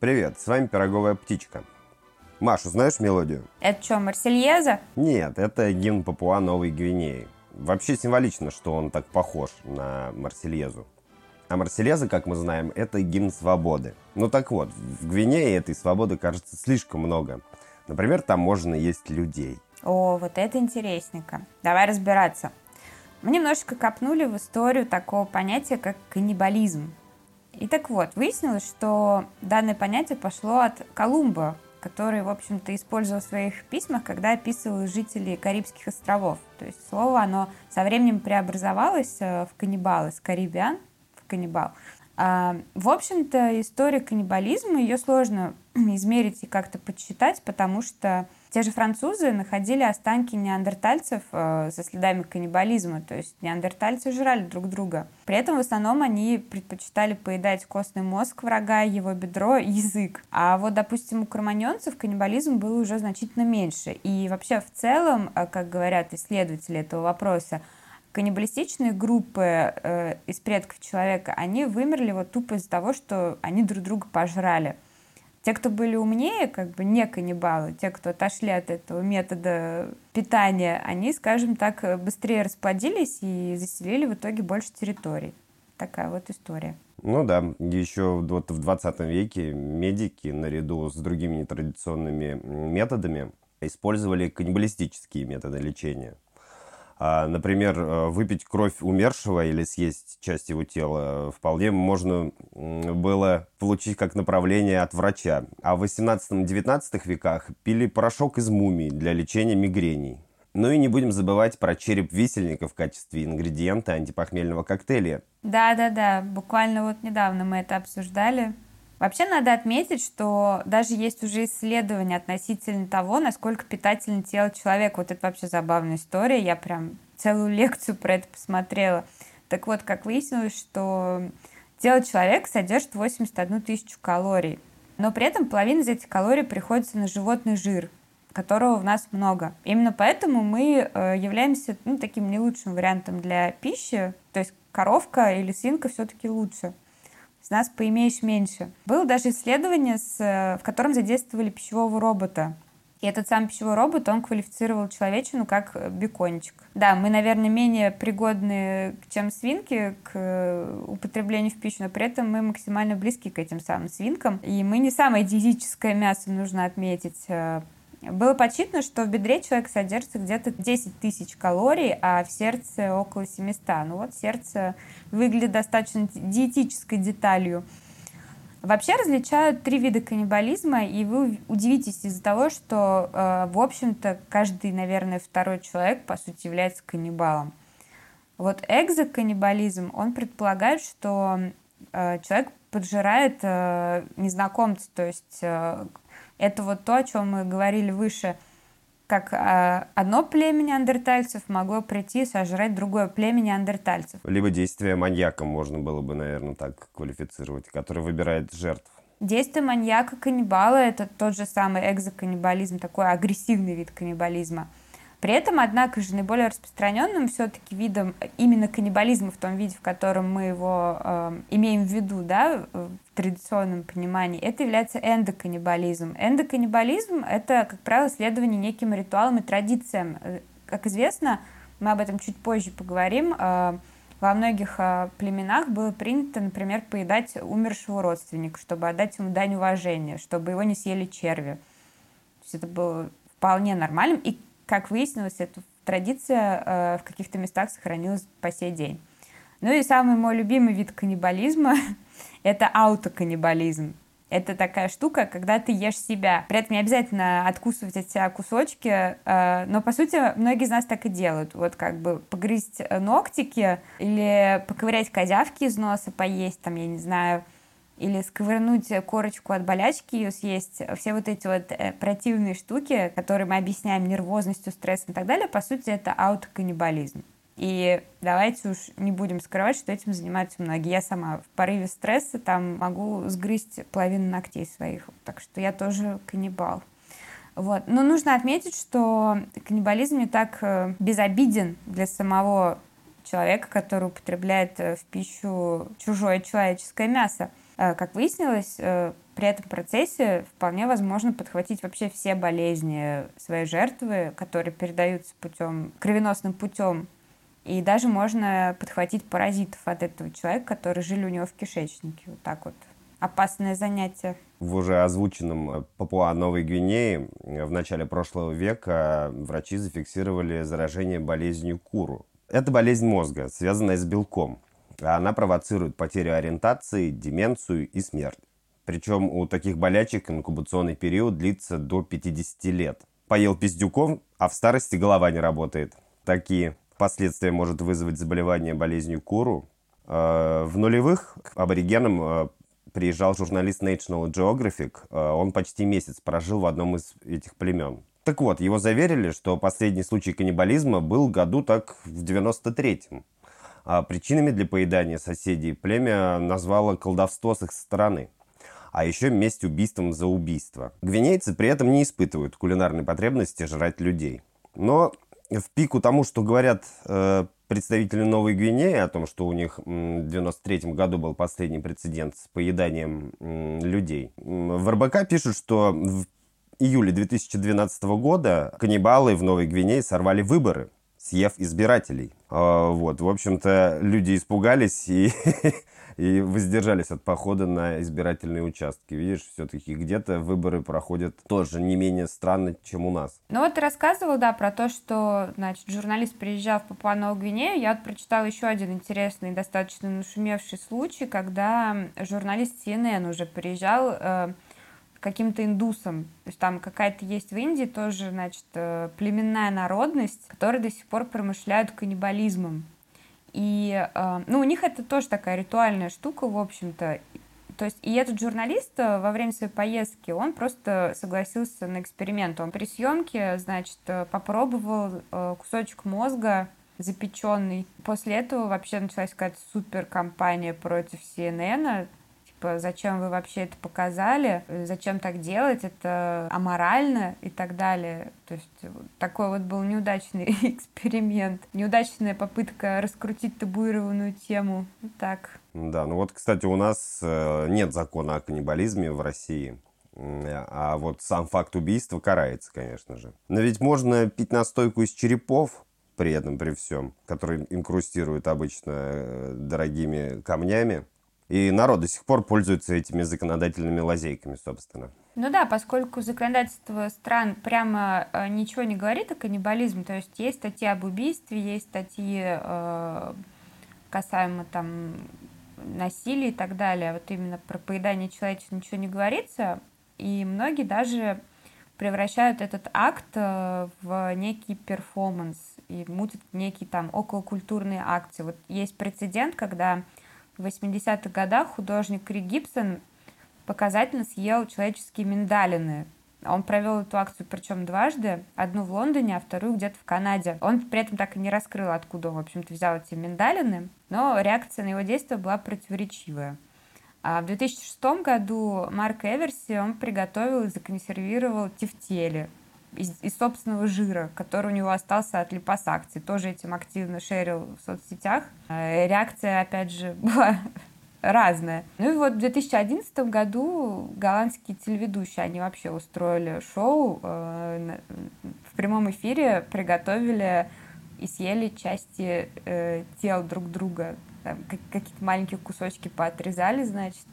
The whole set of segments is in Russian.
Привет, с вами Пироговая птичка. Машу, знаешь мелодию? Это что, Марсельеза? Нет, это гимн Папуа Новой Гвинеи. Вообще символично, что он так похож на Марсельезу. А Марсельеза, как мы знаем, это гимн свободы. Ну так вот, в Гвинее этой свободы кажется слишком много. Например, там можно есть людей. О, вот это интересненько. Давай разбираться. Мы немножечко копнули в историю такого понятия, как каннибализм. И так вот, выяснилось, что данное понятие пошло от Колумба, который, в общем-то, использовал в своих письмах, когда описывал жителей Карибских островов. То есть слово, оно со временем преобразовалось э, в каннибал, из карибиан в каннибал. А, в общем-то, история каннибализма, ее сложно измерить и как-то подсчитать, потому что те же французы находили останки неандертальцев э, со следами каннибализма, то есть неандертальцы жрали друг друга. При этом в основном они предпочитали поедать костный мозг врага, его бедро язык. А вот, допустим, у кроманьонцев каннибализм был уже значительно меньше. И вообще в целом, э, как говорят исследователи этого вопроса, каннибалистичные группы э, из предков человека, они вымерли вот тупо из-за того, что они друг друга пожрали. Те, кто были умнее, как бы не каннибалы, те, кто отошли от этого метода питания, они, скажем так, быстрее расплодились и заселили в итоге больше территорий. Такая вот история. Ну да, еще вот в 20 веке медики наряду с другими нетрадиционными методами использовали каннибалистические методы лечения. А, например, э, выпить кровь умершего или съесть часть его тела вполне можно было получить как направление от врача. А в 18-19 веках пили порошок из мумий для лечения мигрений. Ну и не будем забывать про череп висельника в качестве ингредиента антипохмельного коктейля. Да-да-да, буквально вот недавно мы это обсуждали. Вообще надо отметить, что даже есть уже исследования относительно того, насколько питательно тело человека. Вот это вообще забавная история. Я прям целую лекцию про это посмотрела. Так вот, как выяснилось, что тело человека содержит 81 тысячу калорий. Но при этом половина из этих калорий приходится на животный жир, которого в нас много. Именно поэтому мы э, являемся ну, таким не лучшим вариантом для пищи. То есть коровка или свинка все-таки лучше нас поимеешь меньше. Было даже исследование, с, э, в котором задействовали пищевого робота. И этот сам пищевой робот, он квалифицировал человечину как э, бекончик. Да, мы, наверное, менее пригодны, чем свинки к э, употреблению в пищу, но при этом мы максимально близки к этим самым свинкам. И мы не самое диетическое мясо, нужно отметить. Было подсчитано, что в бедре человека содержится где-то 10 тысяч калорий, а в сердце около 700. Ну вот сердце выглядит достаточно диетической деталью. Вообще различают три вида каннибализма, и вы удивитесь из-за того, что, э, в общем-то, каждый, наверное, второй человек, по сути, является каннибалом. Вот экзоканнибализм, он предполагает, что э, человек поджирает э, незнакомца, то есть это вот то, о чем мы говорили выше, как э, одно племя неандертальцев могло прийти и сожрать другое племя неандертальцев. Либо действие маньяка можно было бы, наверное, так квалифицировать, который выбирает жертв. Действие маньяка-каннибала – это тот же самый экзоканнибализм, такой агрессивный вид каннибализма – при этом, однако же, наиболее распространенным все-таки видом именно каннибализма в том виде, в котором мы его э, имеем в виду, да, в традиционном понимании, это является эндоканнибализм. Эндоканнибализм — это, как правило, следование неким ритуалам и традициям. Э, как известно, мы об этом чуть позже поговорим, э, во многих э, племенах было принято, например, поедать умершего родственника, чтобы отдать ему дань уважения, чтобы его не съели черви. То есть это было вполне нормальным. И как выяснилось, эта традиция э, в каких-то местах сохранилась по сей день. Ну и самый мой любимый вид каннибализма – это аутоканнибализм. Это такая штука, когда ты ешь себя. При этом не обязательно откусывать от себя кусочки, э, но, по сути, многие из нас так и делают. Вот как бы погрызть ногтики или поковырять козявки из носа, поесть, там, я не знаю, или сковырнуть корочку от болячки, ее съесть, все вот эти вот э, противные штуки, которые мы объясняем нервозностью, стрессом и так далее, по сути, это аутоканнибализм. И давайте уж не будем скрывать, что этим занимаются многие. Я сама в порыве стресса там могу сгрызть половину ногтей своих, так что я тоже каннибал. Вот. Но нужно отметить, что каннибализм не так э, безобиден для самого человека, который употребляет э, в пищу чужое человеческое мясо. Э, как выяснилось, э, при этом процессе вполне возможно подхватить вообще все болезни своей жертвы, которые передаются путем, кровеносным путем. И даже можно подхватить паразитов от этого человека, которые жили у него в кишечнике. Вот так вот. Опасное занятие. В уже озвученном э, Папуа-Новой Гвинеи э, в начале прошлого века врачи зафиксировали заражение болезнью куру. Это болезнь мозга, связанная с белком. Она провоцирует потерю ориентации, деменцию и смерть. Причем у таких болячек инкубационный период длится до 50 лет. Поел пиздюков, а в старости голова не работает. Такие последствия может вызвать заболевание болезнью куру. Э, в нулевых к аборигенам э, приезжал журналист National Geographic. Э, он почти месяц прожил в одном из этих племен. Так вот, его заверили, что последний случай каннибализма был году так в 93-м. А причинами для поедания соседей племя назвало колдовство с их стороны. А еще месть убийством за убийство. Гвинейцы при этом не испытывают кулинарной потребности жрать людей. Но в пику тому, что говорят э, представители Новой Гвинеи о том, что у них в 93 году был последний прецедент с поеданием э, людей. В РБК пишут, что в июле 2012 года каннибалы в Новой Гвинее сорвали выборы, съев избирателей. Э, вот, в общем-то, люди испугались и и воздержались от похода на избирательные участки. Видишь, все-таки где-то выборы проходят тоже не менее странно, чем у нас. Ну вот ты рассказывал, да, про то, что, значит, журналист приезжал в Папуа-Новую Гвинею. Я вот прочитала еще один интересный, достаточно нашумевший случай, когда журналист CNN уже приезжал э, каким-то индусом. То есть там какая-то есть в Индии тоже, значит, э, племенная народность, которая до сих пор промышляют каннибализмом. И, э, ну, у них это тоже такая ритуальная штука, в общем-то. То есть, и этот журналист э, во время своей поездки, он просто согласился на эксперимент. Он при съемке, значит, попробовал кусочек мозга запеченный. После этого вообще началась какая-то супер кампания против CNN зачем вы вообще это показали, зачем так делать, это аморально и так далее. То есть такой вот был неудачный эксперимент, неудачная попытка раскрутить табуированную тему. Так. Да, ну вот, кстати, у нас э, нет закона о каннибализме в России. А вот сам факт убийства карается, конечно же. Но ведь можно пить настойку из черепов, при этом, при всем, который инкрустируют обычно э, дорогими камнями. И народ до сих пор пользуется этими законодательными лазейками, собственно. Ну да, поскольку законодательство стран прямо э, ничего не говорит о каннибализме, то есть есть статьи об убийстве, есть статьи э, касаемо там насилия и так далее, вот именно про поедание человечества ничего не говорится, и многие даже превращают этот акт э, в некий перформанс и мутят некие там околокультурные акции. Вот есть прецедент, когда в 80-х годах художник Крик Гибсон показательно съел человеческие миндалины. Он провел эту акцию, причем дважды. Одну в Лондоне, а вторую где-то в Канаде. Он при этом так и не раскрыл, откуда он, в общем-то, взял эти миндалины. Но реакция на его действия была противоречивая. А в 2006 году Марк Эверси он приготовил и законсервировал тефтели из, из собственного жира, который у него остался от липосакции. Тоже этим активно шерил в соцсетях. Э, реакция, опять же, была разная. Ну и вот в 2011 году голландские телеведущие, они вообще устроили шоу, э, в прямом эфире приготовили и съели части э, тел друг друга. Какие-то маленькие кусочки поотрезали, значит,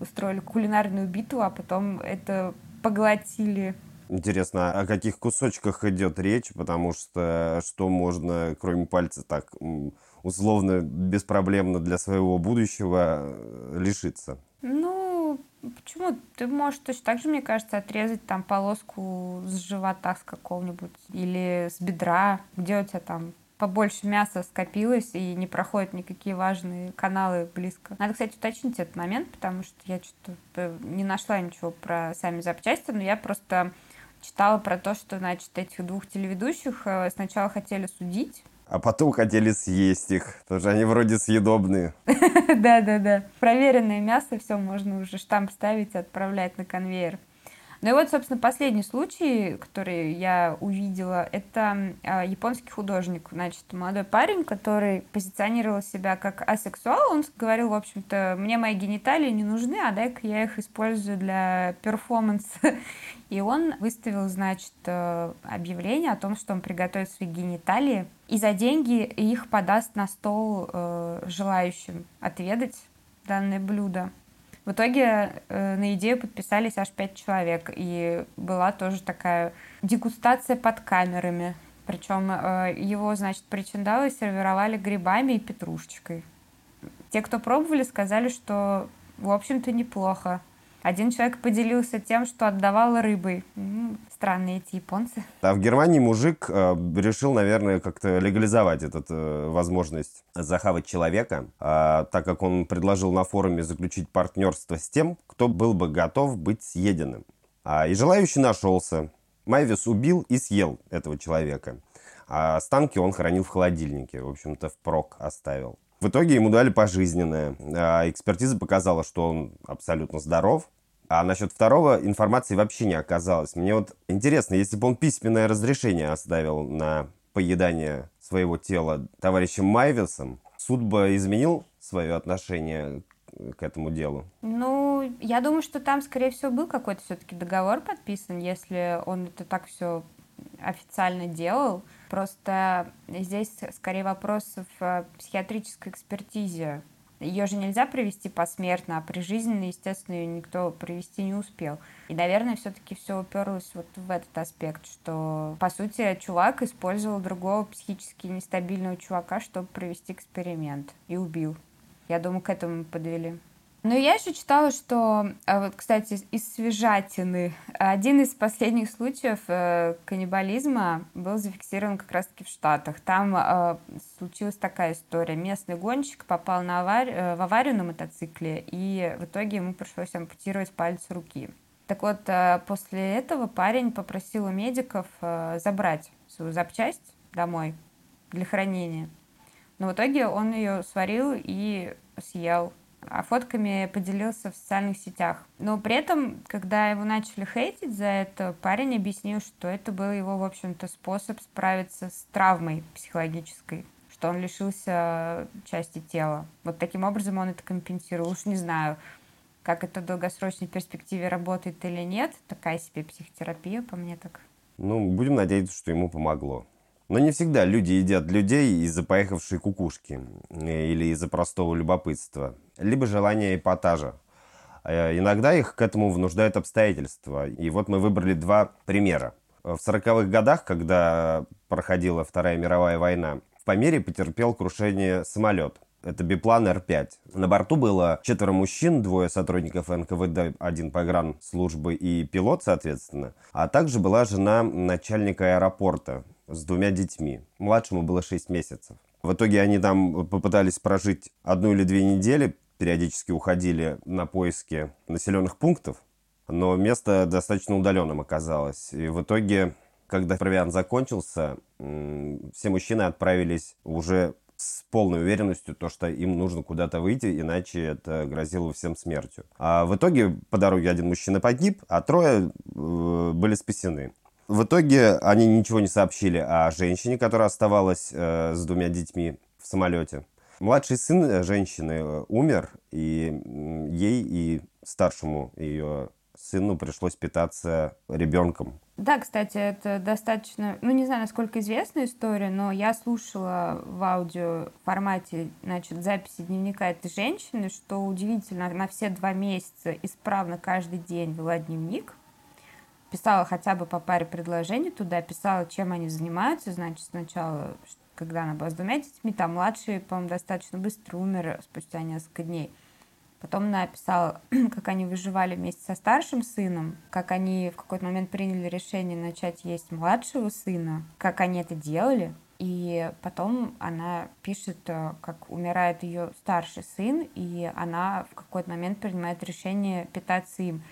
устроили кулинарную битву, а потом это поглотили Интересно, о каких кусочках идет речь, потому что что можно, кроме пальца, так условно, беспроблемно для своего будущего э, лишиться? Ну, почему? Ты можешь точно так же, мне кажется, отрезать там полоску с живота с какого-нибудь или с бедра, где у тебя там побольше мяса скопилось и не проходят никакие важные каналы близко. Надо, кстати, уточнить этот момент, потому что я что-то э, не нашла ничего про сами запчасти, но я просто читала про то, что, значит, этих двух телеведущих э, сначала хотели судить, а потом хотели съесть их, потому что они вроде съедобные. Да-да-да. Проверенное мясо, все, можно уже штамп ставить и отправлять на конвейер. Ну и вот, собственно, последний случай, который я увидела, это э, японский художник, значит, молодой парень, который позиционировал себя как асексуал. Он говорил, в общем-то, мне мои гениталии не нужны, а дай-ка я их использую для перформанса. И он выставил, значит, э, объявление о том, что он приготовит свои гениталии и за деньги их подаст на стол э, желающим отведать данное блюдо. В итоге э, на идею подписались аж пять человек, и была тоже такая дегустация под камерами. Причем э, его, значит, причиндалы сервировали грибами и петрушечкой. Те, кто пробовали, сказали, что, в общем-то, неплохо. Один человек поделился тем, что отдавал рыбой. странные эти японцы. А в Германии мужик э, решил, наверное, как-то легализовать эту э, возможность захавать человека, э, так как он предложил на форуме заключить партнерство с тем, кто был бы готов быть съеденным. А, и желающий нашелся. Майвис убил и съел этого человека. А останки он хранил в холодильнике, в общем-то, впрок оставил. В итоге ему дали пожизненное. А экспертиза показала, что он абсолютно здоров. А насчет второго информации вообще не оказалось. Мне вот интересно, если бы он письменное разрешение оставил на поедание своего тела товарищем Майвисом, суд бы изменил свое отношение к этому делу? Ну, я думаю, что там, скорее всего, был какой-то все-таки договор подписан, если он это так все официально делал. Просто здесь скорее вопрос в э, психиатрической экспертизе. Ее же нельзя провести посмертно, а прижизненно, естественно, ее никто провести не успел. И, наверное, все-таки все уперлось вот в этот аспект, что, по сути, чувак использовал другого психически нестабильного чувака, чтобы провести эксперимент, и убил. Я думаю, к этому мы подвели. Ну, я еще читала, что, а вот, кстати, из свежатины, один из последних случаев э, каннибализма был зафиксирован как раз-таки в Штатах. Там э, случилась такая история. Местный гонщик попал на аварию, э, в аварию на мотоцикле, и в итоге ему пришлось ампутировать палец руки. Так вот, э, после этого парень попросил у медиков забрать свою запчасть домой для хранения. Но в итоге он ее сварил и съел а фотками поделился в социальных сетях. Но при этом, когда его начали хейтить за это, парень объяснил, что это был его, в общем-то, способ справиться с травмой психологической что он лишился части тела. Вот таким образом он это компенсировал. Уж не знаю, как это в долгосрочной перспективе работает или нет. Такая себе психотерапия, по мне так. Ну, будем надеяться, что ему помогло. Но не всегда люди едят людей из-за поехавшей кукушки э, или из-за простого любопытства, либо желания эпатажа. Э, иногда их к этому внуждают обстоятельства. И вот мы выбрали два примера. В 40-х годах, когда проходила Вторая мировая война, в Памире потерпел крушение самолет. Это биплан Р-5. На борту было четверо мужчин, двое сотрудников НКВД, один погран службы и пилот, соответственно. А также была жена начальника аэропорта, с двумя детьми. Младшему было 6 месяцев. В итоге они там попытались прожить одну или две недели, периодически уходили на поиски населенных пунктов, но место достаточно удаленным оказалось. И в итоге, когда провиант закончился, все мужчины отправились уже с полной уверенностью, то, что им нужно куда-то выйти, иначе это грозило всем смертью. А в итоге по дороге один мужчина погиб, а трое э, были спасены. В итоге они ничего не сообщили о женщине, которая оставалась э, с двумя детьми в самолете. Младший сын э, женщины э, умер, и ей и старшему ее сыну пришлось питаться ребенком. Да, кстати, это достаточно, ну не знаю, насколько известная история, но я слушала в аудио формате, значит, записи дневника этой женщины, что удивительно, она все два месяца исправно каждый день вела дневник, писала хотя бы по паре предложений туда, писала, чем они занимаются, значит, сначала, когда она была с двумя детьми, там младший, по-моему, достаточно быстро умер спустя несколько дней. Потом она описала, как они выживали вместе со старшим сыном, как они в какой-то момент приняли решение начать есть младшего сына, как они это делали. И потом она пишет, э, как умирает ее старший сын, и она в какой-то момент принимает решение питаться им.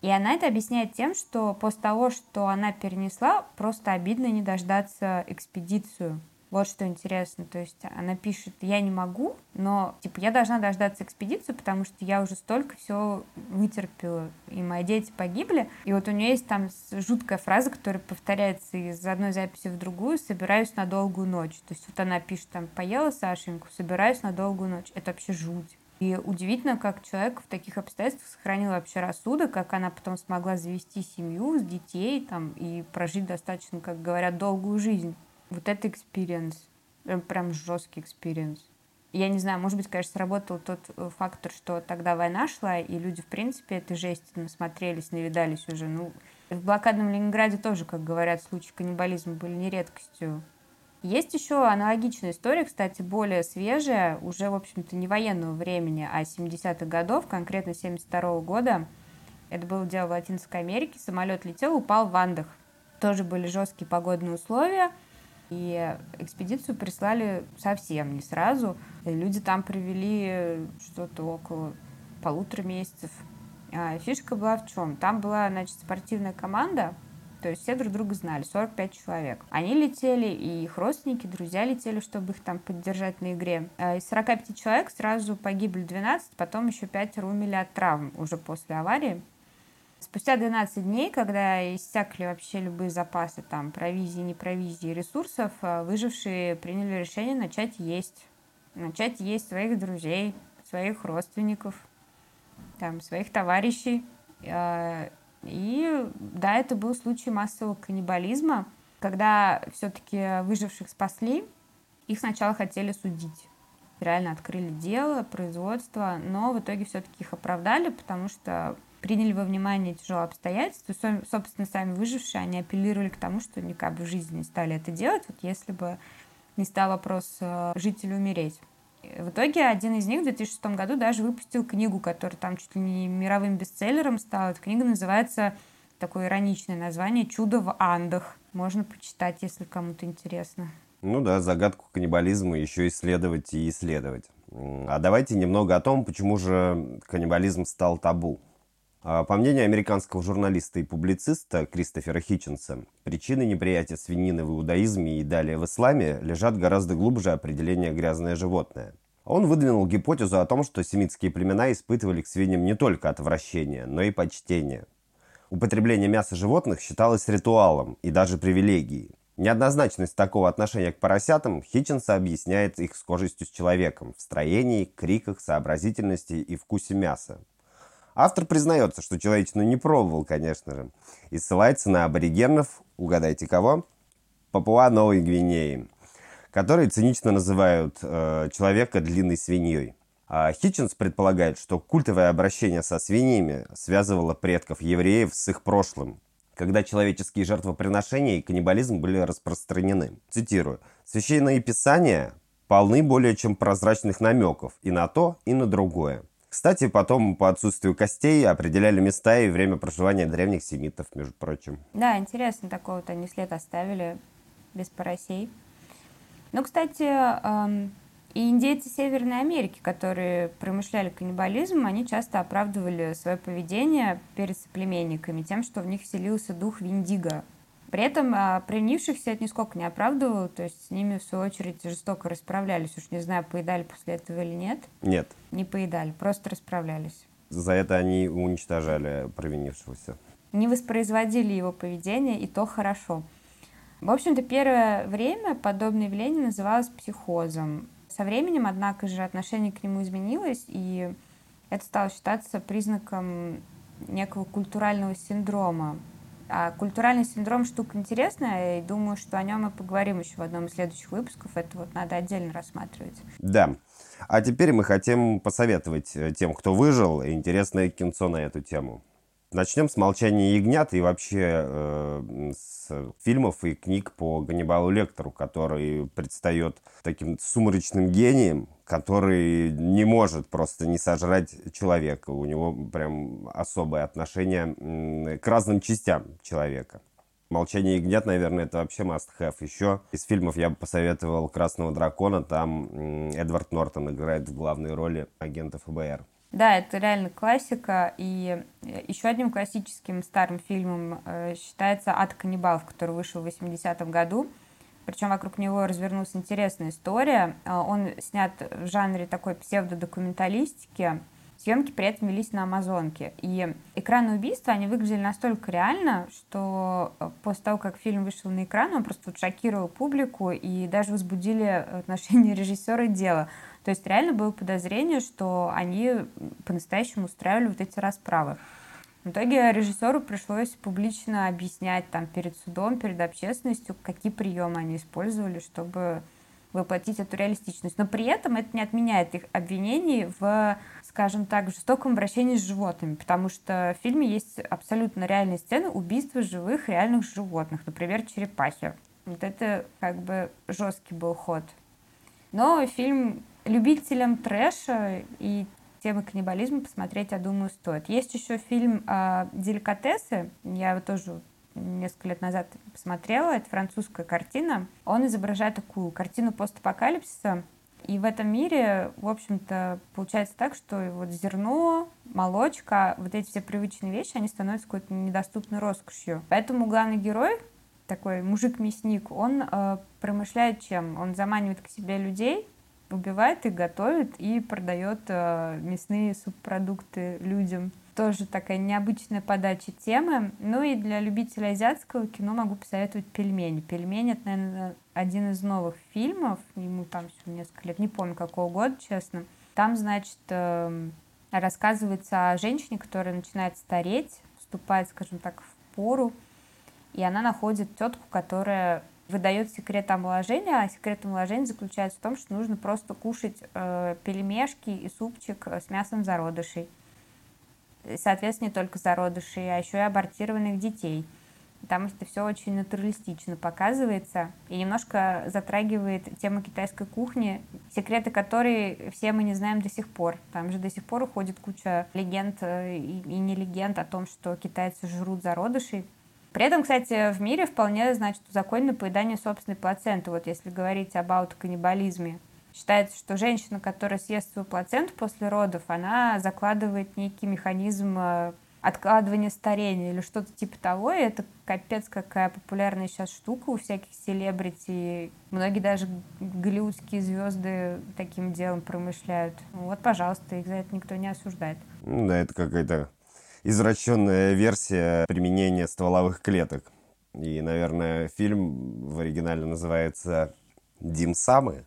И она это объясняет тем, что после того, что она перенесла, просто обидно не дождаться экспедицию. Вот что интересно, то есть она пишет, я не могу, но типа я должна дождаться экспедицию, потому что я уже столько все вытерпела, и мои дети погибли. И вот у нее есть там жуткая фраза, которая повторяется из одной записи в другую, собираюсь на долгую ночь. То есть вот она пишет там, поела Сашеньку, собираюсь на долгую ночь. Это вообще жуть. И удивительно, как человек в таких обстоятельствах сохранил вообще рассудок, как она потом смогла завести семью с детей там, и прожить достаточно, как говорят, долгую жизнь. Вот это experience. Прям жесткий experience. Я не знаю, может быть, конечно, сработал тот э, фактор, что тогда война шла, и люди, в принципе, этой жести насмотрелись, навидались уже. Ну, в блокадном Ленинграде тоже, как говорят, случаи каннибализма были не редкостью. Есть еще аналогичная история, кстати, более свежая, уже, в общем-то, не военного времени, а 70-х годов, конкретно 72 -го года. Это было дело в Латинской Америке. Самолет летел, упал в Андах. Тоже были жесткие погодные условия – и экспедицию прислали совсем не сразу. Люди там провели что-то около полутора месяцев. А фишка была в чем? Там была, значит, спортивная команда, то есть все друг друга знали, 45 человек. Они летели, и их родственники, друзья летели, чтобы их там поддержать на игре. А из 45 человек сразу погибли 12, потом еще 5 умерли от травм уже после аварии. Спустя 12 дней, когда иссякли вообще любые запасы там провизии, не провизии, ресурсов, э, выжившие приняли решение начать есть. Начать есть своих друзей, своих родственников, там, своих товарищей. Э, и да, это был случай массового каннибализма, когда все-таки выживших спасли, их сначала хотели судить. Реально открыли дело, производство, но в итоге все-таки их оправдали, потому что приняли во внимание тяжелые обстоятельства, собственно, сами выжившие, они апеллировали к тому, что никак в жизни не стали это делать, вот если бы не стал вопрос э, жить или умереть. В итоге один из них в 2006 году даже выпустил книгу, которая там чуть ли не мировым бестселлером стала. Эта книга называется, такое ироничное название «Чудо в Андах». Можно почитать, если кому-то интересно. Ну да, загадку каннибализма еще исследовать и исследовать. А давайте немного о том, почему же каннибализм стал табу. А, по мнению американского журналиста и публициста Кристофера Хитченса, причины неприятия свинины в иудаизме и далее в исламе лежат гораздо глубже определения «грязное животное». Он выдвинул гипотезу о том, что семитские племена испытывали к свиньям не только отвращение, но и почтение. Употребление мяса животных считалось ритуалом и даже привилегией. Неоднозначность такого отношения к поросятам Хитченса объясняет их схожестью с человеком в строении, криках, сообразительности и вкусе мяса. Автор признается, что человечину не пробовал, конечно же, и ссылается на аборигенов, угадайте кого, Папуа Новой Гвинеи, которые цинично называют э, человека длинной свиньей. А Хитченс предполагает, что культовое обращение со свиньями связывало предков евреев с их прошлым, когда человеческие жертвоприношения и каннибализм были распространены. Цитирую. «Священные писания полны более чем прозрачных намеков и на то, и на другое. Кстати, потом по отсутствию костей определяли места и время проживания древних семитов, между прочим. Да, интересно, такой вот они след оставили без поросей. Ну, кстати, эм, и индейцы Северной Америки, которые промышляли каннибализмом, они часто оправдывали свое поведение перед соплеменниками тем, что в них вселился дух Виндиго, при этом а, привнившихся это нисколько не оправдывало, то есть с ними, в свою очередь, жестоко расправлялись. Уж не знаю, поедали после этого или нет. Нет. Не поедали, просто расправлялись. За это они уничтожали провинившегося. Не воспроизводили его поведение, и то хорошо. В общем-то, первое время подобное явление называлось психозом. Со временем, однако же, отношение к нему изменилось, и это стало считаться признаком некого культурального синдрома, а культуральный синдром штука интересная, и думаю, что о нем мы поговорим еще в одном из следующих выпусков. Это вот надо отдельно рассматривать. Да. А теперь мы хотим посоветовать э, тем, кто выжил, интересное кинцо на эту тему. Начнем с «Молчания ягнят» и вообще э, с фильмов и книг по Ганнибалу Лектору, который предстает таким сумрачным гением, который не может просто не сожрать человека. У него прям особое отношение к разным частям человека. «Молчание ягнят», наверное, это вообще must-have. Еще из фильмов я бы посоветовал «Красного дракона». Там Эдвард Нортон играет в главной роли агента ФБР. Да, это реально классика. И э, еще одним классическим старым фильмом э, считается «Ад каннибалов», который вышел в 80-м году. Причем вокруг него развернулась интересная история. А, он снят в жанре такой псевдодокументалистики, Съемки при этом велись на Амазонке. И экраны убийства, они выглядели настолько реально, что э, после того, как фильм вышел на экран, он просто вот шокировал публику и даже возбудили отношения режиссера дела. То есть реально было подозрение, что они по-настоящему устраивали вот эти расправы. В итоге режиссеру пришлось публично объяснять там перед судом, перед общественностью, какие приемы они использовали, чтобы воплотить эту реалистичность. Но при этом это не отменяет их обвинений в, скажем так, жестоком обращении с животными, потому что в фильме есть абсолютно реальные сцены убийства живых реальных животных, например, черепахи. Вот это как бы жесткий был ход. Но фильм любителям трэша и темы каннибализма посмотреть, я думаю, стоит. Есть еще фильм э, «Деликатесы». Я его тоже несколько лет назад посмотрела. Это французская картина. Он изображает такую картину постапокалипсиса. И в этом мире, в общем-то, получается так, что вот зерно, молочка, вот эти все привычные вещи, они становятся какой-то недоступной роскошью. Поэтому главный герой, такой мужик-мясник, он э, промышляет чем? Он заманивает к себе людей, убивает их, готовит и продает э, мясные субпродукты людям тоже такая необычная подача темы. Ну и для любителей азиатского кино могу посоветовать «Пельмени». «Пельмени» — это, наверное, один из новых фильмов, ему там всего несколько лет, не помню какого года, честно. Там, значит, эм, рассказывается о женщине, которая начинает стареть, вступает, скажем так, в пору, и она находит тетку, которая выдает секрет омоложения, а секрет омоложения заключается в том, что нужно просто кушать э, пельмешки и супчик с мясом зародышей соответственно, не только зародышей, а еще и абортированных детей. Там это все очень натуралистично показывается и немножко затрагивает тему китайской кухни, секреты которой все мы не знаем до сих пор. Там же до сих пор уходит куча легенд э, и, и не легенд о том, что китайцы жрут зародышей. При этом, кстати, в мире вполне, значит, узаконено поедание собственной плаценты. Вот если говорить об аутоканнибализме, Считается, что женщина, которая съест свою плаценту после родов, она закладывает некий механизм э, откладывания старения или что-то типа того. И это капец какая популярная сейчас штука у всяких селебрити. Многие даже голливудские звезды таким делом промышляют. Вот, пожалуйста, их за это никто не осуждает. Да, это какая-то извращенная версия применения стволовых клеток. И, наверное, фильм в оригинале называется «Дим Самы»,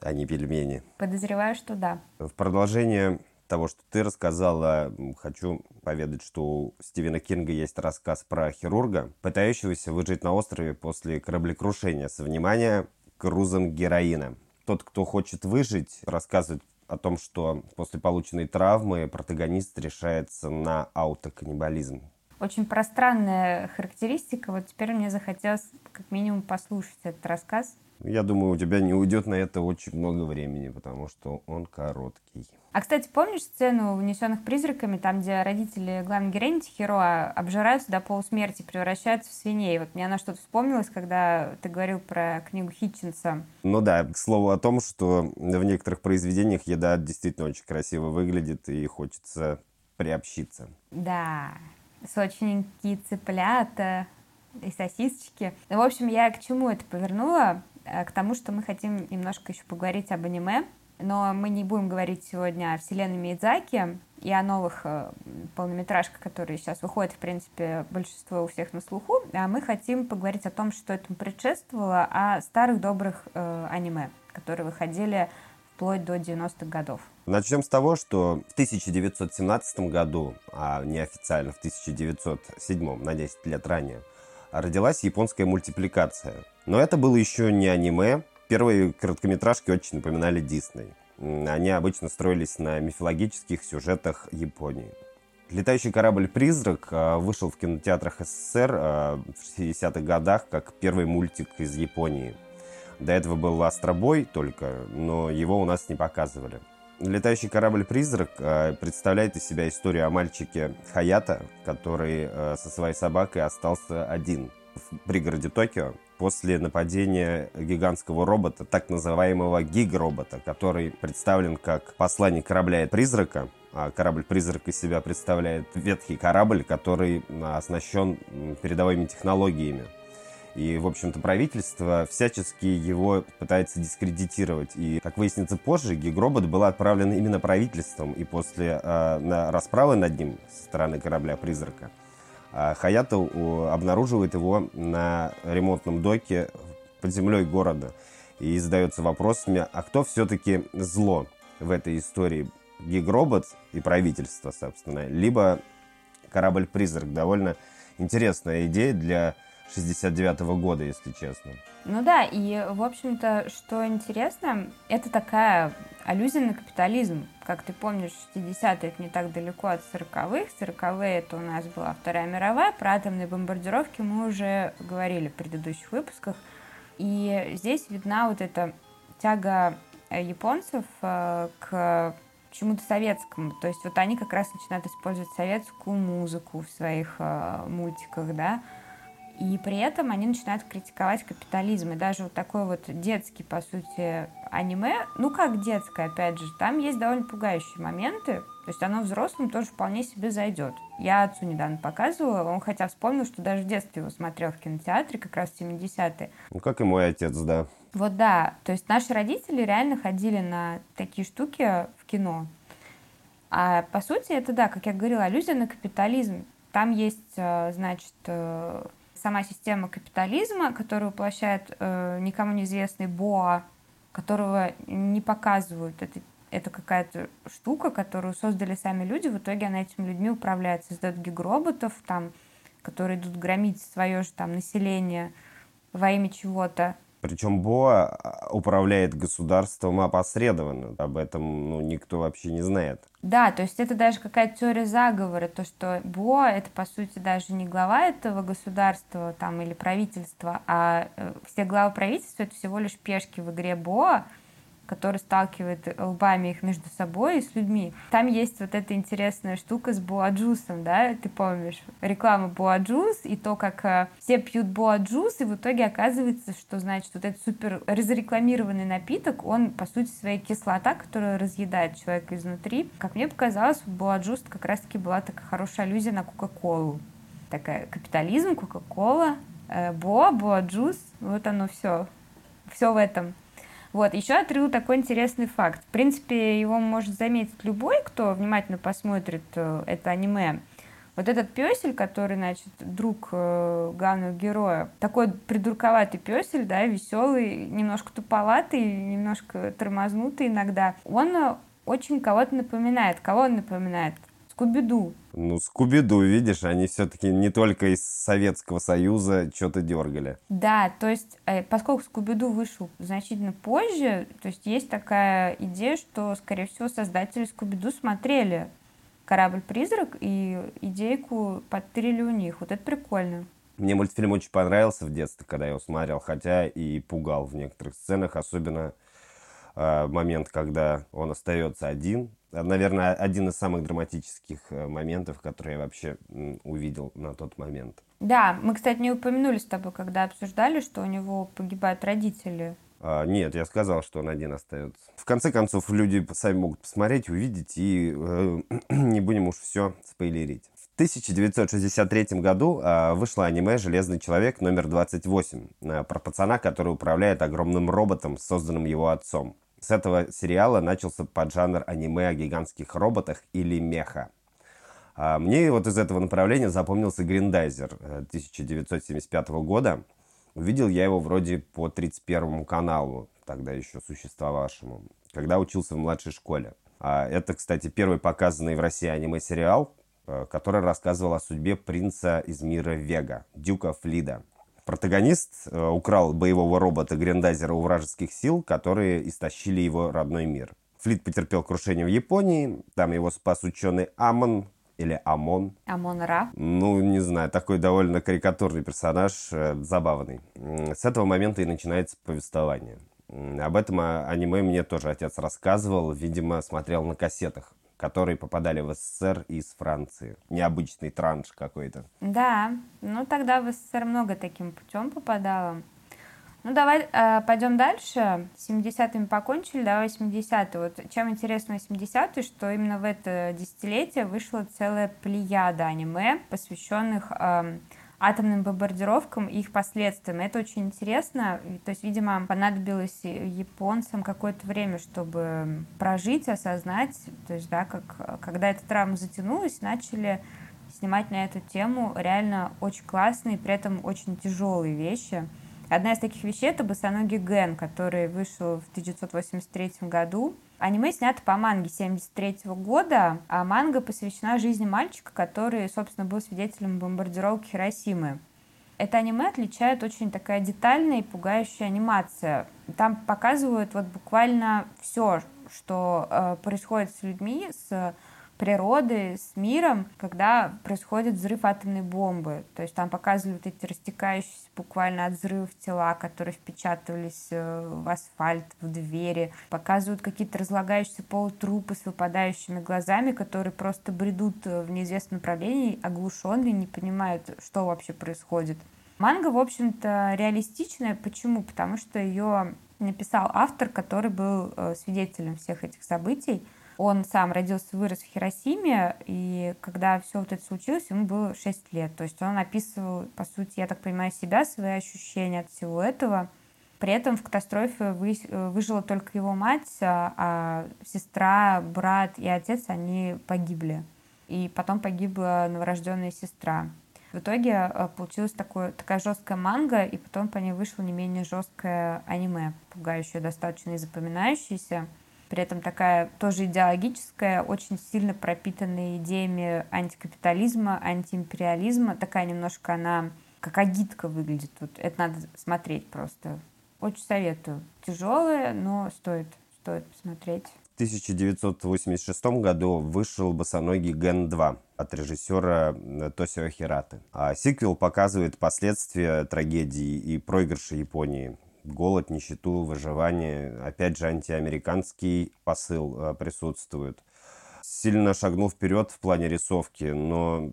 а не пельмени. Подозреваю, что да. В продолжение того, что ты рассказала, хочу поведать, что у Стивена Кинга есть рассказ про хирурга, пытающегося выжить на острове после кораблекрушения со, внимания, грузом героина. Тот, кто хочет выжить, рассказывает о том, что после полученной травмы протагонист решается на аутоканнибализм. Очень пространная характеристика. Вот теперь мне захотелось как минимум послушать этот рассказ. Я думаю, у тебя не уйдет на это очень много времени, потому что он короткий. А, кстати, помнишь сцену «Унесенных призраками», там, где родители главной героини Хиро обжираются до полусмерти, превращаются в свиней? Вот мне она что-то вспомнилось, когда ты говорил про книгу Хитчинса. Ну да, к слову о том, что в некоторых произведениях еда действительно очень красиво выглядит и хочется приобщиться. Да, сочненькие цыплята и сосисочки. В общем, я к чему это повернула? Э, к тому, что мы хотим немножко еще поговорить об аниме, но мы не будем говорить сегодня о вселенной Миядзаки и о новых э, полнометражках, которые сейчас выходят, в принципе, большинство у всех на слуху, а мы хотим поговорить о том, что этому предшествовало, о старых добрых э, аниме, которые выходили вплоть до 90-х годов. Начнем с того, что в 1917 году, а неофициально в 1907, на 10 лет ранее, родилась японская мультипликация. Но это было еще не аниме. Первые короткометражки очень напоминали Дисней. Они обычно строились на мифологических сюжетах Японии. «Летающий корабль-призрак» а, вышел в кинотеатрах СССР а, в 60-х годах как первый мультик из Японии. До этого был «Астробой» только, но его у нас не показывали. Летающий корабль-призрак э, представляет из себя историю о мальчике Хаята, который со своей собакой остался один в пригороде Токио после нападения гигантского робота, так называемого гиг-робота, который представлен как посланник корабля-призрака, а корабль-призрак из себя представляет ветхий корабль, который оснащен передовыми технологиями. И, в общем-то, правительство всячески его пытается дискредитировать. И, как выяснится позже, Гигробот был отправлен именно правительством. И после э, на расправы над ним со стороны корабля-призрака Хаята обнаруживает его на ремонтном доке под землей города. И задается вопросами, а кто все-таки зло в этой истории? Гигробот и правительство, собственно, либо корабль-призрак. Довольно интересная идея для 69-го года, если честно. Ну да, и, в общем-то, что интересно, это такая аллюзия на капитализм. Как ты помнишь, 60-е это не так далеко от 40-х. 40-е это у нас была Вторая мировая, про атомные бомбардировки мы уже говорили в предыдущих выпусках. И здесь видна вот эта тяга японцев э, к чему-то советскому. То есть вот они как раз начинают использовать советскую музыку в своих э, мультиках, да, и при этом они начинают критиковать капитализм. И даже вот такой вот детский, по сути, аниме, ну как детское, опять же, там есть довольно пугающие моменты, то есть оно взрослым тоже вполне себе зайдет. Я отцу недавно показывала, он хотя вспомнил, что даже в детстве его смотрел в кинотеатре, как раз в 70-е. Ну, как и мой отец, да. Вот да, то есть наши родители реально ходили на такие штуки в кино. А по сути это, да, как я говорила, аллюзия на капитализм. Там есть, э, значит, э, сама система капитализма, которую воплощает э, никому неизвестный Боа, которого не показывают. Это, это какая-то штука, которую создали сами люди. В итоге она этими людьми управляет. Создают гигроботов, там, которые идут громить свое же там население во имя чего-то. Причем Боа управляет государством опосредованно. Об этом ну, никто вообще не знает. Да, то есть это даже какая-то теория заговора, то, что Боа — это, по сути, даже не глава этого государства там, или правительства, а э, все главы правительства — это всего лишь пешки в игре Боа, который сталкивает лбами их между собой и с людьми. Там есть вот эта интересная штука с боаджусом, да, ты помнишь, реклама боаджус и то, как э, все пьют боаджус, и в итоге оказывается, что, значит, вот этот супер разрекламированный напиток, он, по сути, своей кислота, которая разъедает человека изнутри. Как мне показалось, боаджус как раз-таки была такая хорошая аллюзия на Кока-Колу. Такая капитализм, Кока-Кола, э, Боа, Боаджус, вот оно все. Все в этом. Вот, еще открыл такой интересный факт. В принципе, его может заметить любой, кто внимательно посмотрит э, это аниме. Вот этот песель, который, значит, друг э, главного героя, такой придурковатый песель, да, веселый, немножко туповатый, немножко тормознутый иногда, он э, очень кого-то напоминает. Кого он напоминает? Скуби-Ду. Ну, Скуби-Ду, видишь, они все-таки не только из Советского Союза что-то дергали. Да, то есть, э, поскольку Скуби-Ду вышел значительно позже, то есть есть такая идея, что, скорее всего, создатели Скуби-Ду смотрели «Корабль-призрак» и идейку подтырили у них. Вот это прикольно. Мне мультфильм очень понравился в детстве, когда я его смотрел, хотя и пугал в некоторых сценах, особенно э, момент, когда он остается один, наверное, один из самых драматических э, моментов, которые я вообще увидел на тот момент. Да, мы, кстати, не упомянули с тобой, когда обсуждали, что у него погибают родители. А, нет, я сказал, что он один остается. В конце концов, люди сами могут посмотреть, увидеть, и э, не будем уж все спойлерить. В 1963 году э, вышло аниме «Железный человек» номер 28 э, про пацана, который управляет огромным роботом, созданным его отцом. С этого сериала начался поджанр аниме о гигантских роботах или меха. А мне вот из этого направления запомнился Гриндайзер 1975 э, года. Увидел я его вроде по 31 каналу, тогда еще существовавшему, когда учился в младшей школе. А это, кстати, первый показанный в России аниме-сериал, э, который рассказывал о судьбе принца из мира Вега, Дюка Флида. Протагонист э, украл боевого робота Грендайзера у вражеских сил, которые истощили его родной мир. Флит потерпел крушение в Японии, там его спас ученый Амон, или Амон. Амон Ра. Ну, не знаю, такой довольно карикатурный персонаж, э, забавный. С этого момента и начинается повествование. Об этом а, аниме мне тоже отец рассказывал, видимо, смотрел на кассетах которые попадали в СССР из Франции. Необычный транш какой-то. Да, ну тогда в СССР много таким путем попадало. Ну, давай э, пойдем дальше. С 70-ми покончили, давай 80-е. Вот чем интересно 80-е, что именно в это десятилетие вышла целая плеяда аниме, посвященных э, атомным бомбардировкам и их последствиям. Это очень интересно. То есть, видимо, понадобилось японцам какое-то время, чтобы прожить, осознать, то есть, да, как, когда эта травма затянулась, начали снимать на эту тему реально очень классные, при этом очень тяжелые вещи. Одна из таких вещей — это «Босоногий Ген», который вышел в 1983 году. Аниме снято по манге 73 года, а манга посвящена жизни мальчика, который, собственно, был свидетелем бомбардировки Хиросимы. Это аниме отличает очень такая детальная и пугающая анимация. Там показывают вот буквально все, что э, происходит с людьми, с природы, с миром, когда происходит взрыв атомной бомбы. То есть там показывают эти растекающиеся буквально от взрывов тела, которые впечатывались э, в асфальт, в двери. Показывают какие-то разлагающиеся полутрупы с выпадающими глазами, которые просто бредут э, в неизвестном направлении, оглушенные, не понимают, что вообще происходит. Манга, в общем-то, реалистичная. Почему? Потому что ее написал автор, который был э, свидетелем всех этих событий. Он сам родился, вырос в Хиросиме, и когда все вот это случилось, ему было 6 лет. То есть он описывал, по сути, я так понимаю, себя, свои ощущения от всего этого. При этом в катастрофе вы, выжила только его мать, а, а сестра, брат и отец, они погибли. И потом погибла новорожденная сестра. В итоге э, получилась такое, такая жесткая манга, и потом по ней вышло не менее жесткое аниме, пугающее достаточно и запоминающееся при этом такая тоже идеологическая, очень сильно пропитанная идеями антикапитализма, антиимпериализма. Такая немножко она как агитка выглядит. Вот это надо смотреть просто. Очень советую. Тяжелая, но стоит, стоит посмотреть. В 1986 году вышел «Босоногий Ген 2» от режиссера э, Тосио Хираты. А сиквел показывает последствия трагедии и проигрыша Японии голод, нищету, выживание. Опять же, антиамериканский посыл э, присутствует. Сильно шагнул вперед в плане рисовки, но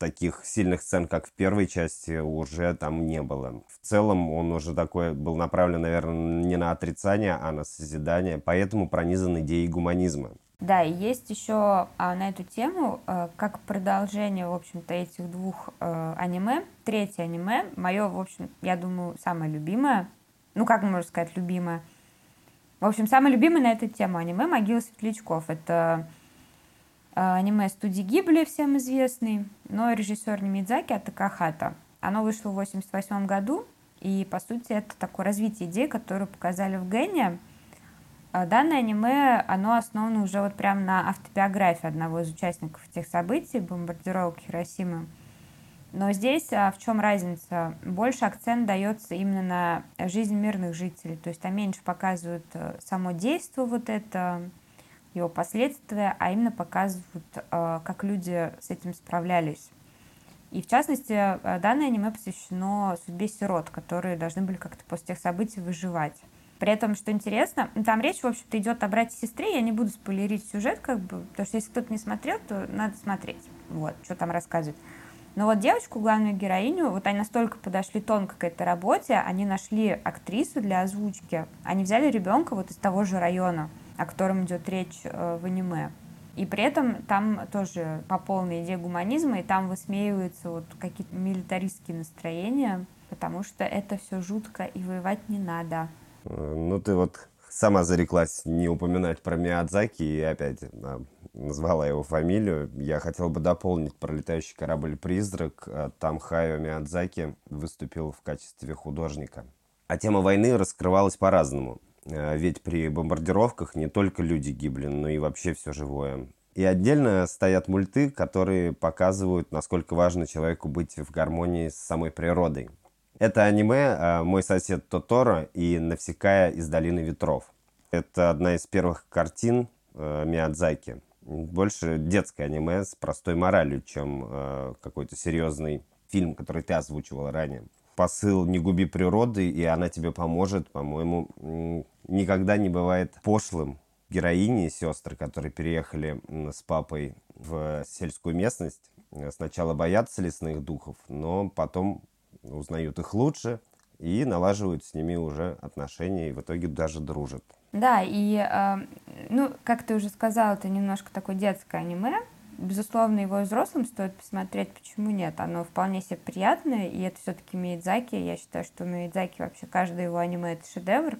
таких сильных сцен, как в первой части, уже там не было. В целом он уже такой был направлен, наверное, не на отрицание, а на созидание, поэтому пронизан идеей гуманизма. Да, и есть еще а, на эту тему, а, как продолжение, в общем-то, этих двух а, аниме, третье аниме, мое, в общем, я думаю, самое любимое, ну, как можно сказать, любимая. В общем, самая любимая на эту тему аниме «Могила светлячков». Это э, аниме студии Гибли, всем известный, но режиссер не Мидзаки, а Такахата. Оно вышло в 88 году, и, по сути, это такое развитие идей, которую показали в Гене. Э, данное аниме, оно основано уже вот прямо на автобиографии одного из участников этих событий, бомбардировок Хиросимы. Но здесь а, в чем разница? Больше акцент дается именно на жизнь мирных жителей, то есть там меньше показывают э, само действие вот это, его последствия, а именно показывают, э, как люди с этим справлялись. И в частности, э, данное аниме посвящено судьбе сирот, которые должны были как-то после тех событий выживать. При этом, что интересно, там речь, в общем-то, идет о брате и сестре. Я не буду спойлерить сюжет, как бы, потому что если кто-то не смотрел, то надо смотреть. Вот, что там рассказывать. Но вот девочку, главную героиню, вот они настолько подошли тонко к этой работе, они нашли актрису для озвучки. Они взяли ребенка вот из того же района, о котором идет речь э, в аниме. И при этом там тоже по полной идее гуманизма, и там высмеиваются вот какие-то милитаристские настроения, потому что это все жутко, и воевать не надо. Э, ну, ты вот сама зареклась не упоминать про Миядзаки, и опять а, назвала его фамилию. Я хотел бы дополнить про летающий корабль-призрак. А, там Хайо Миядзаки выступил в качестве художника. А тема войны раскрывалась по-разному. А, ведь при бомбардировках не только люди гибли, но и вообще все живое. И отдельно стоят мульты, которые показывают, насколько важно человеку быть в гармонии с самой природой. Это аниме а, «Мой сосед Тоторо» и «Навсекая из долины ветров». Это одна из первых картин Миядзаки больше детское аниме с простой моралью, чем э, какой-то серьезный фильм, который ты озвучивал ранее. Посыл «Не губи природы, и она тебе поможет», по-моему, никогда не бывает пошлым. Героини и сестры, которые переехали с папой в сельскую местность, сначала боятся лесных духов, но потом узнают их лучше и налаживают с ними уже отношения, и в итоге даже дружат. Да, и, э, ну, как ты уже сказала, это немножко такое детское аниме, безусловно, его взрослым стоит посмотреть, почему нет. Оно вполне себе приятное, и это все-таки Миядзаки. Я считаю, что Миядзаки вообще каждое его аниме — это шедевр.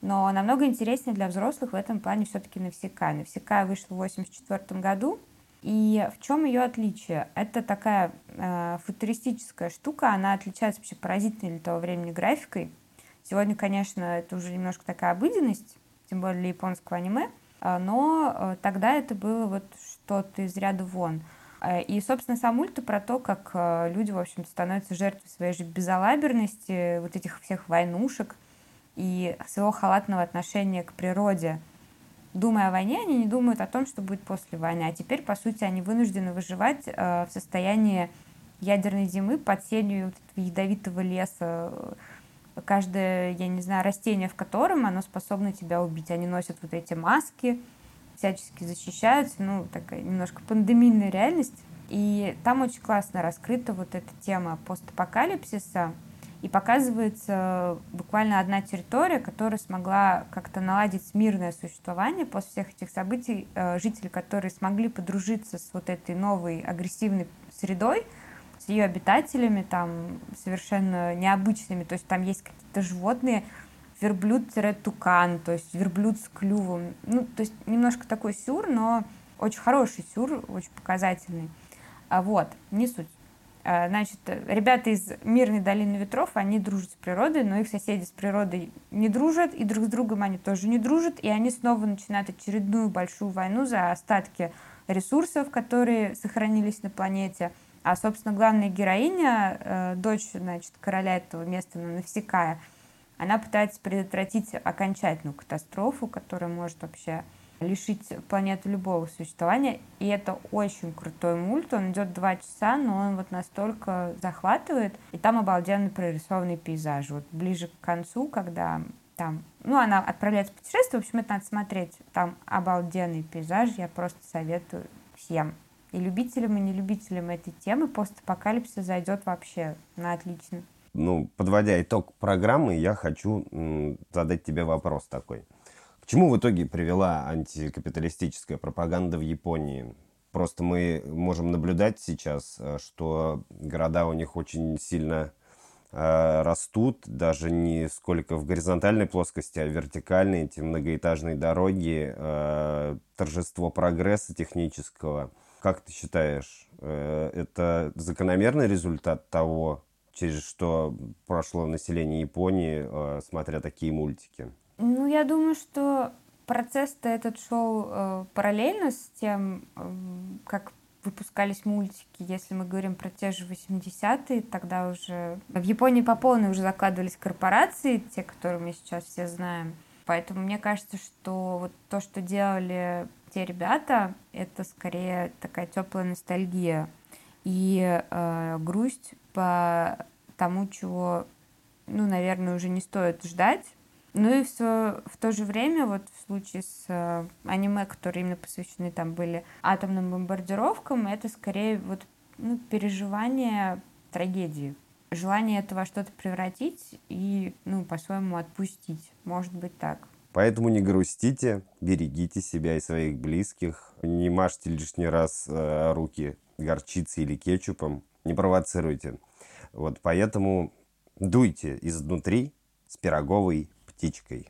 Но намного интереснее для взрослых в этом плане все-таки Навсекая. Навсекая вышла в 1984 году, и в чем ее отличие? Это такая э, футуристическая штука, она отличается вообще поразительной для того времени графикой. Сегодня, конечно, это уже немножко такая обыденность, тем более для японского аниме, э, но э, тогда это было вот что-то из ряда вон. Э, и, собственно, сам мульт про то, как э, люди, в общем-то, становятся жертвой своей же безалаберности, вот этих всех войнушек и своего халатного отношения к природе – думая о войне, они не думают о том, что будет после войны. А теперь, по сути, они вынуждены выживать э, в состоянии ядерной зимы под сенью ядовитого леса. Каждое, я не знаю, растение в котором оно способно тебя убить. Они носят вот эти маски, всячески защищаются. Ну, такая немножко пандемийная реальность. И там очень классно раскрыта вот эта тема постапокалипсиса, и показывается буквально одна территория, которая смогла как-то наладить мирное существование после всех этих событий. Э, жители, которые смогли подружиться с вот этой новой агрессивной средой, с ее обитателями, там совершенно необычными, то есть там есть какие-то животные, верблюд-тукан, то есть верблюд с клювом. Ну, то есть немножко такой сюр, но очень хороший сюр, очень показательный. А вот, не суть. А, значит, ребята из Мирной долины ветров, они дружат с природой, но их соседи с природой не дружат, и друг с другом они тоже не дружат, и они снова начинают очередную большую войну за остатки ресурсов, которые сохранились на планете. А, собственно, главная героиня, э, дочь, значит, короля этого места, Навсекая, она пытается предотвратить окончательную катастрофу, которая может вообще лишить планету любого существования. И это очень крутой мульт. Он идет два часа, но он вот настолько захватывает. И там обалденно прорисованный пейзаж. Вот ближе к концу, когда там, ну, она отправляется в путешествие, в общем, это надо смотреть. Там обалденный пейзаж, я просто советую всем. И любителям, и нелюбителям этой темы постапокалипсис зайдет вообще на отлично. Ну, подводя итог программы, я хочу задать тебе вопрос такой. К чему в итоге привела антикапиталистическая пропаганда в Японии? Просто мы можем наблюдать сейчас, э, что города у них очень сильно э, растут, даже не сколько в горизонтальной плоскости, а в вертикальной, эти многоэтажные дороги, э, торжество прогресса технического. Как ты считаешь, это закономерный результат того, через что прошло население Японии, смотря такие мультики? Ну, я думаю, что процесс-то этот шел э, параллельно с тем, э, как выпускались мультики, если мы говорим про те же 80-е, тогда уже в Японии по полной уже закладывались корпорации, те, которые мы сейчас все знаем. Поэтому мне кажется, что вот то, что делали те ребята, это скорее такая теплая ностальгия и э, грусть по тому, чего, ну, наверное, уже не стоит ждать, ну и в, в то же время, вот в случае с э, аниме, которые именно посвящены там были атомным бомбардировкам, это скорее вот ну, переживание трагедии. Желание это во что-то превратить и, ну, по-своему отпустить. Может быть так. Поэтому не грустите, берегите себя и своих близких, не мажьте лишний раз э, руки горчицей или кетчупом, не провоцируйте. Вот поэтому дуйте изнутри с пироговой птичкой.